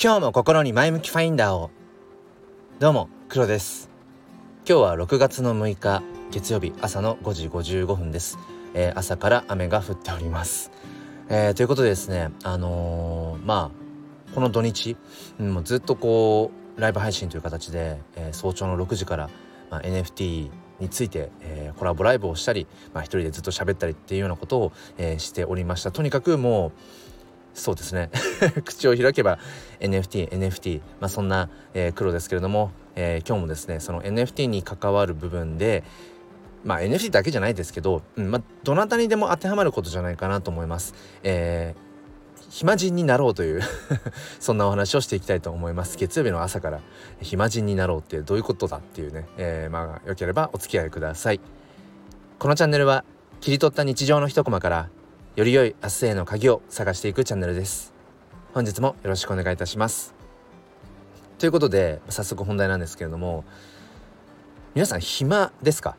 今日も心に前向きファインダーを。どうも黒です。今日は6月の6日月曜日朝の5時55分です、えー、朝から雨が降っております、えー、ということでですねあのー、まあこの土日、うん、もうずっとこうライブ配信という形で、え早朝の6時から、まあ、NFT について、えー、コラボライブをしたり、まあ、一人でずっと喋ったりっていうようなことを、えー、しておりました。とにかくもうそうですね。口を開けば NFT NFT まあそんな、えー、黒ですけれども、えー、今日もですねその NFT に関わる部分でまあ NFT だけじゃないですけど、うんまあ、どなたにでも当てはまることじゃないかなと思います。えー暇人になろうという そんなお話をしていきたいと思います。月曜日の朝から暇人になろうってどういうことだっていうね、えー、まあよければお付き合いください。このチャンネルは切り取った日常の一コマからより良い明日への鍵を探していくチャンネルです。本日もよろしくお願いいたします。ということで早速本題なんですけれども皆さん暇ですか？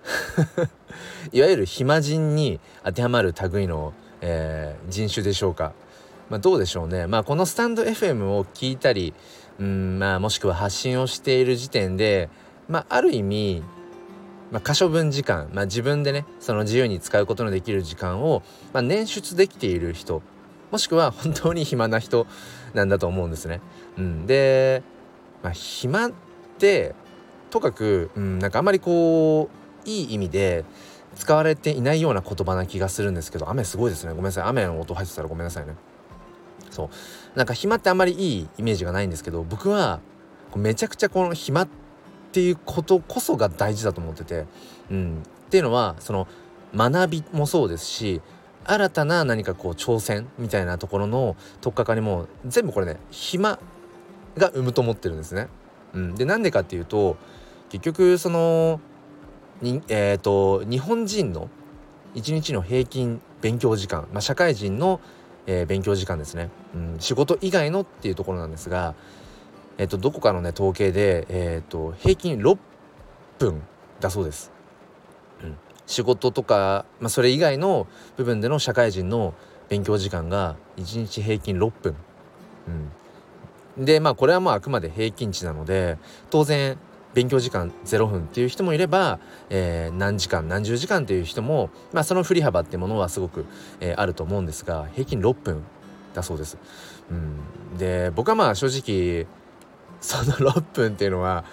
いわゆる暇人に当てはまる類の、えー、人種でしょうか？まあ、どうでしょうね、まあ、このスタンド FM を聞いたりうんまあもしくは発信をしている時点で、まあ、ある意味、まあ、可処分時間、まあ、自分でねその自由に使うことのできる時間を、まあ、捻出できている人もしくは本当に暇な人なんだと思うんですね。うん、で、まあ、暇ってとかく、うん、なんかあんまりこういい意味で使われていないような言葉な気がするんですけど雨すごいですねごめんなさい雨の音入ってたらごめんなさいね。そうなんか暇ってあんまりいいイメージがないんですけど僕はめちゃくちゃこの暇っっていうことこそが大事だと思ってて、うん、っていうのはその学びもそうですし新たな何かこう挑戦みたいなところの取っかかりも全部これね暇が生むと思ってるんですね。うん、でなんでかっていうと結局そのに、えーと、と日本人の一日の平均勉強時間、まあ、社会人のえー、勉強時間ですね、うん、仕事以外のっていうところなんですが、えーと、どこかのね統計で、えーと、平均6分だそうです。うん、仕事とか、まあ、それ以外の部分での社会人の勉強時間が1日平均6分。うん、でまあこれはまああくまで平均値なので当然勉強時間0分っていう人もいれば、えー、何時間何十時間っていう人も、まあ、その振り幅っていうものはすごく、えー、あると思うんですが平均6分だそうです。うん、で僕はまあ正直その6分っていうのは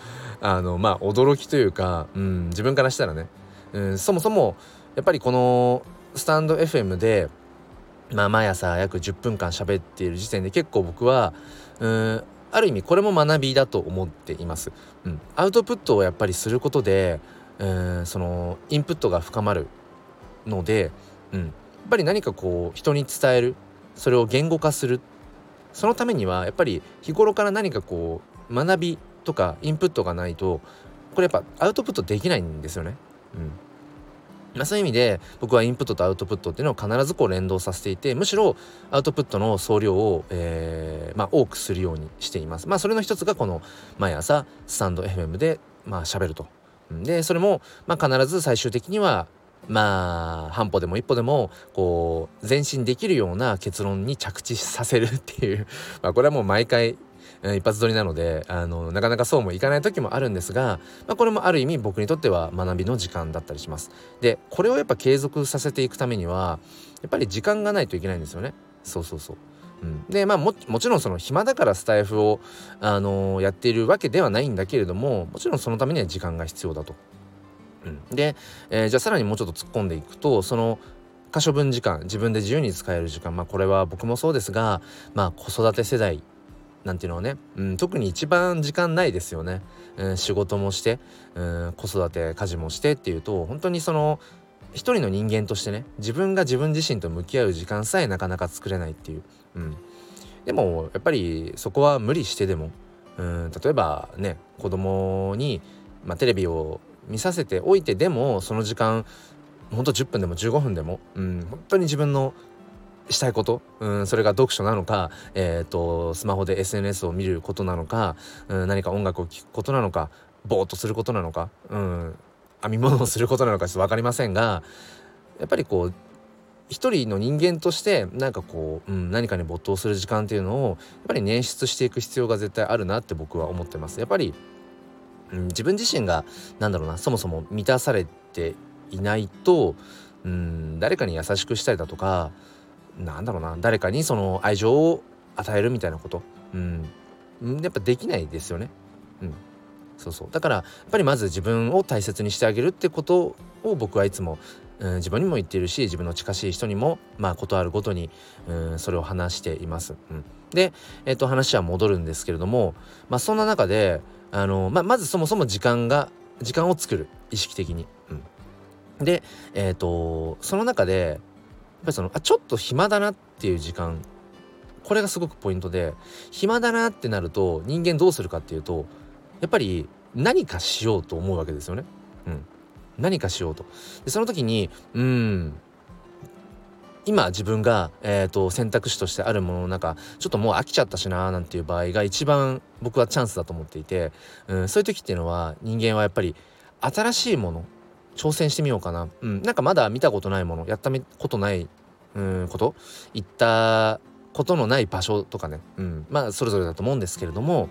あのまあ驚きというか、うん、自分からしたらね、うん、そもそもやっぱりこのスタンド FM で、まあ、毎朝約10分間喋っている時点で結構僕はうんある意味これも学びだと思っています。うん、アウトプットをやっぱりすることで、えー、そのインプットが深まるので、うん、やっぱり何かこう人に伝えるそれを言語化するそのためにはやっぱり日頃から何かこう学びとかインプットがないとこれやっぱアウトプットできないんですよね。うんまあ、そういう意味で僕はインプットとアウトプットっていうのを必ずこう連動させていてむしろアウトプットの総量を、えーまあ、多くするようにしています。まあ、それの一つがこの毎朝スタンド FM でまあ喋ると。でそれも、まあ、必ず最終的にはまあ半歩でも一歩でもこう前進できるような結論に着地させるっていう まあこれはもう毎回一発撮りなのであのなかなかそうもいかない時もあるんですが、まあ、これもある意味僕にとっては学びの時間だったりします。でこれをやっぱ継続させていくためにはやっぱり時間がないといけないんですよね。そうそうそう。うん、でまあもちろんその暇だからスタイフを、あのー、やっているわけではないんだけれどももちろんそのためには時間が必要だと。うん、で、えー、じゃあさらにもうちょっと突っ込んでいくとその可処分時間自分で自由に使える時間まあこれは僕もそうですがまあ子育て世代なんていうのはね、うん、特に一番時間ないですよね、うん、仕事もして、うん、子育て家事もしてっていうと本当にその一人の人間としてね自分が自分自身と向き合う時間さえなかなか作れないっていう、うん、でもやっぱりそこは無理してでも、うん、例えばね子供にまあ、テレビを見させておいてでもその時間ほんと10分でも15分でも、うん、本当に自分のしたいこと、うん、それが読書なのか、えーと、スマホで SNS を見ることなのか、うん、何か音楽を聴くことなのか？ぼーっとすることなのか、うん、編み物をすることなのか？ちょっと分かりませんがやっぱりこう一人の人間としてなんかこう、うん、何かに没頭する時間っていうのをやっぱり捻出していく必要が絶対あるなって僕は思ってます。やっぱり、うん、自分自身がなんだろうなそもそも満たされていないと、うん、誰かに優しくしたりだとかなんだろうな。誰かにその愛情を与えるみたいなこと、うん、やっぱできないですよね。うん。そうそう。だからやっぱりまず自分を大切にしてあげるってことを僕はいつもうん、自分にも言っているし自分の近しい人にもまあことあるごとにうんそれを話しています。うん、で、えっと、話は戻るんですけれども、まあ、そんな中であの、まあ、まずそもそも時間が時間を作る。意識的に。うん、で、えっとその中でぱりそのあちょっと暇だなっていう時間これがすごくポイントで暇だなってなると人間どうするかっていうとやっぱり何かしようと思うわけですよね。うん、何かしようと。でその時にうん。今自分が、えーと、選択肢としてあるものの中ちょっともう飽きちゃったしなーなんていう場合が一番僕はチャンスだと思っていて、うん、そういう時っていうのは人間はやっぱり新しいもの挑戦してみようかな、うん、なんかまだ見たことないものやったことないうんこと行ったことのない場所とかね、うん、まあそれぞれだと思うんですけれども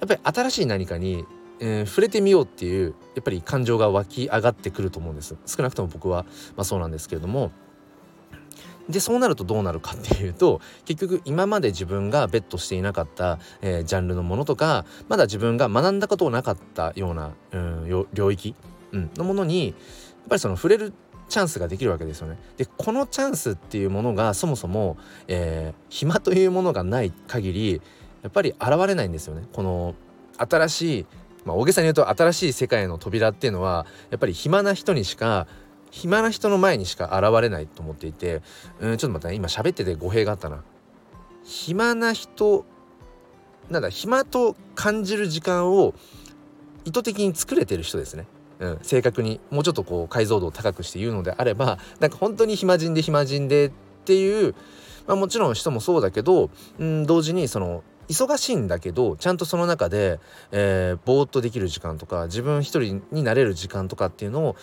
やっぱり新しい何かにえー、触れてみようっていうやっぱり感情が湧き上がってくると思うんです。少なくとも僕は、まあ、そうなんですけれども。でそうなるとどうなるかっていうと結局今まで自分がベットしていなかった、えー、ジャンルのものとかまだ自分が学んだことなかったような、うん、領域、うん、のものにやっぱりその触れるチャンスができるわけですよね。でこのチャンスっていうものがそもそも、えー、暇というものがない限りやっぱり現れないんですよね。この新しいまあ、大げさに言うと新しい世界の扉っていうのはやっぱり暇な人にしか暇な人の前にしか現れないと思っていてうんちょっと待ってね今喋ってて語弊があったな暇な人なんだ暇と感じる時間を意図的に作れてる人ですねうん、正確にもうちょっとこう解像度を高くして言うのであればなんか本当に暇人で暇人でっていう、まあ、もちろん人もそうだけど、うん、同時にその忙しいんだけどちゃんとその中で、えー、ぼーっとできる時間とか自分一人になれる時間とかっていうのを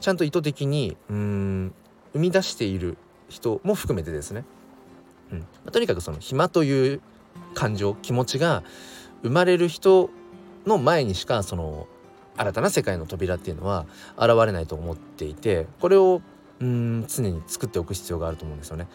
ちゃんと意図的にうん生み出している人も含めてですね、うん。まあ、とにかくその暇という感情気持ちが生まれる人の前にしかその新たな世界の扉っていうのは現れないと思っていてこれをうん常に作っておく必要があると思うんですよね。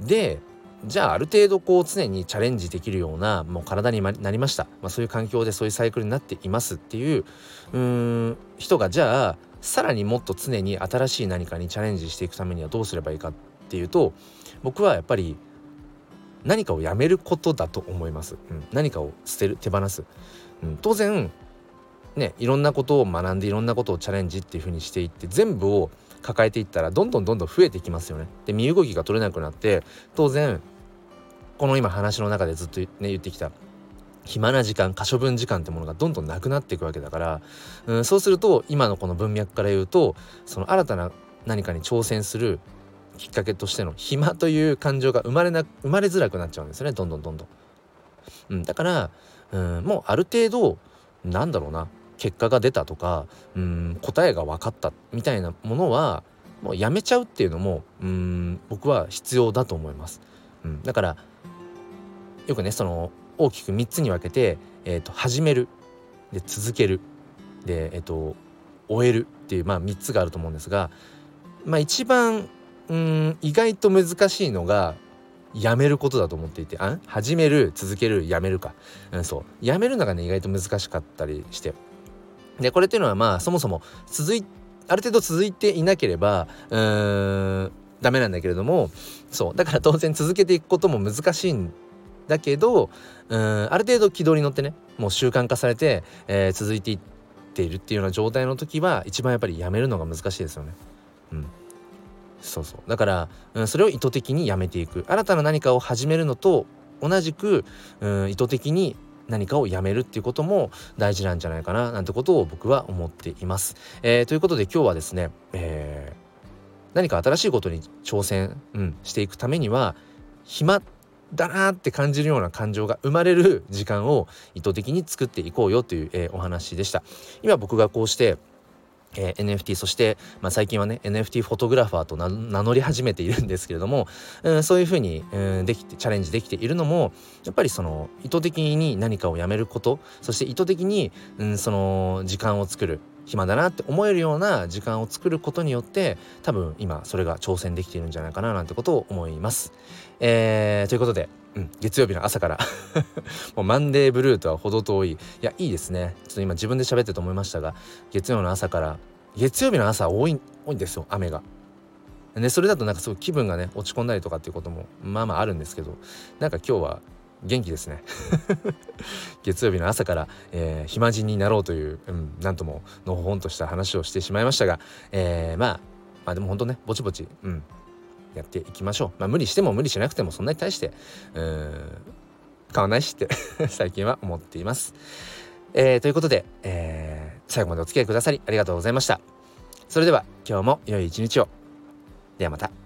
でじゃあある程度こう常にチャレンジできるようなもう体になりました、まあ、そういう環境でそういうサイクルになっています。っていううん人がじゃあさらにもっと常に新しい何かにチャレンジしていくためにはどうすればいいかっていうと僕はやっぱり何かをやめることだと思います、うん、何かを捨てる手放す、うん、当然ねいろんなことを学んでいろんなことをチャレンジっていうふうにしていって全部を抱えていったらどんどんどんどん増えていきますよね。で身動きが取れなくなって当然この今話の中でずっと、ね、言ってきた暇な時間可処分時間ってものがどんどんなくなっていくわけだから、うん、そうすると今のこの文脈から言うとその新たな何かに挑戦するきっかけとしての暇という感情が生まれな生まれづらくなっちゃうんですよねどんどんどんどん。うん、だから、うん、もうある程度なんだろうな結果が出たとかうん答えが分かったみたいなものはもうやめちゃうっていうのもうん僕は必要だと思います。うん、だからよくねその大きく3つに分けて、えーと、始める。で続ける。で、えーと、終えるっていう、まあ、3つがあると思うんですが、まあ、一番うん意外と難しいのがやめることだと思っていてあ始める続けるやめるか、うん、そう。やめるのがね意外と難しかったりして。でこれっていうのはまあそもそも続いある程度続いていなければうーんダメなんだけれどもそうだから当然続けていくことも難しいんだけどうんある程度軌道に乗ってねもう習慣化されて、えー、続いていっているっていうような状態の時は一番やっぱりやめるのが難しいですよね。うん。そうそう。だから、うん、それを意図的にやめていく。新たな何かを始めるのと同じく、うん、意図的に何かをやめるっていうことも大事なんじゃないかななんてことを僕は思っています。えー、ということで今日はですね、えー、何か新しいことに挑戦、うん、していくためには暇だなって感じるような感情が生まれる時間を意図的に作っていこうよという、えー、お話でした。今僕がこうしてえー、NFT そして、まあ、最近はね NFT フォトグラファーと名乗り始めているんですけれども、うん、そういうふうに、うん、できてチャレンジできているのもやっぱりその意図的に何かをやめることそして意図的に、うん、その時間を作る暇だなって思えるような時間を作ることによって多分今それが挑戦できているんじゃないかななんてことを思います。えー、ということで、うん、月曜日の朝から。もうマンデーブルーとは程遠い。いやいいですね。ちょっと今自分で喋ってと思いましたが月曜の朝から。月曜日の朝多い多いんですよ雨が。でそれだとなんかすごい気分がね落ち込んだりとかっていうこともまあまああるんですけどなんか今日は元気ですね。月曜日の朝から、えー、暇人になろうという、うん、なんとものほほんとした話をしてしまいましたが、えー、まあまあでも本当ねぼちぼち、うん、やっていきましょう。まあ無理しても無理しなくてもそんなに対してうん買わないしって 最近は思っています、えー、ということで、えー、最後までお付き合いくださりありがとうございました。それでは今日も良い一日を。ではまた。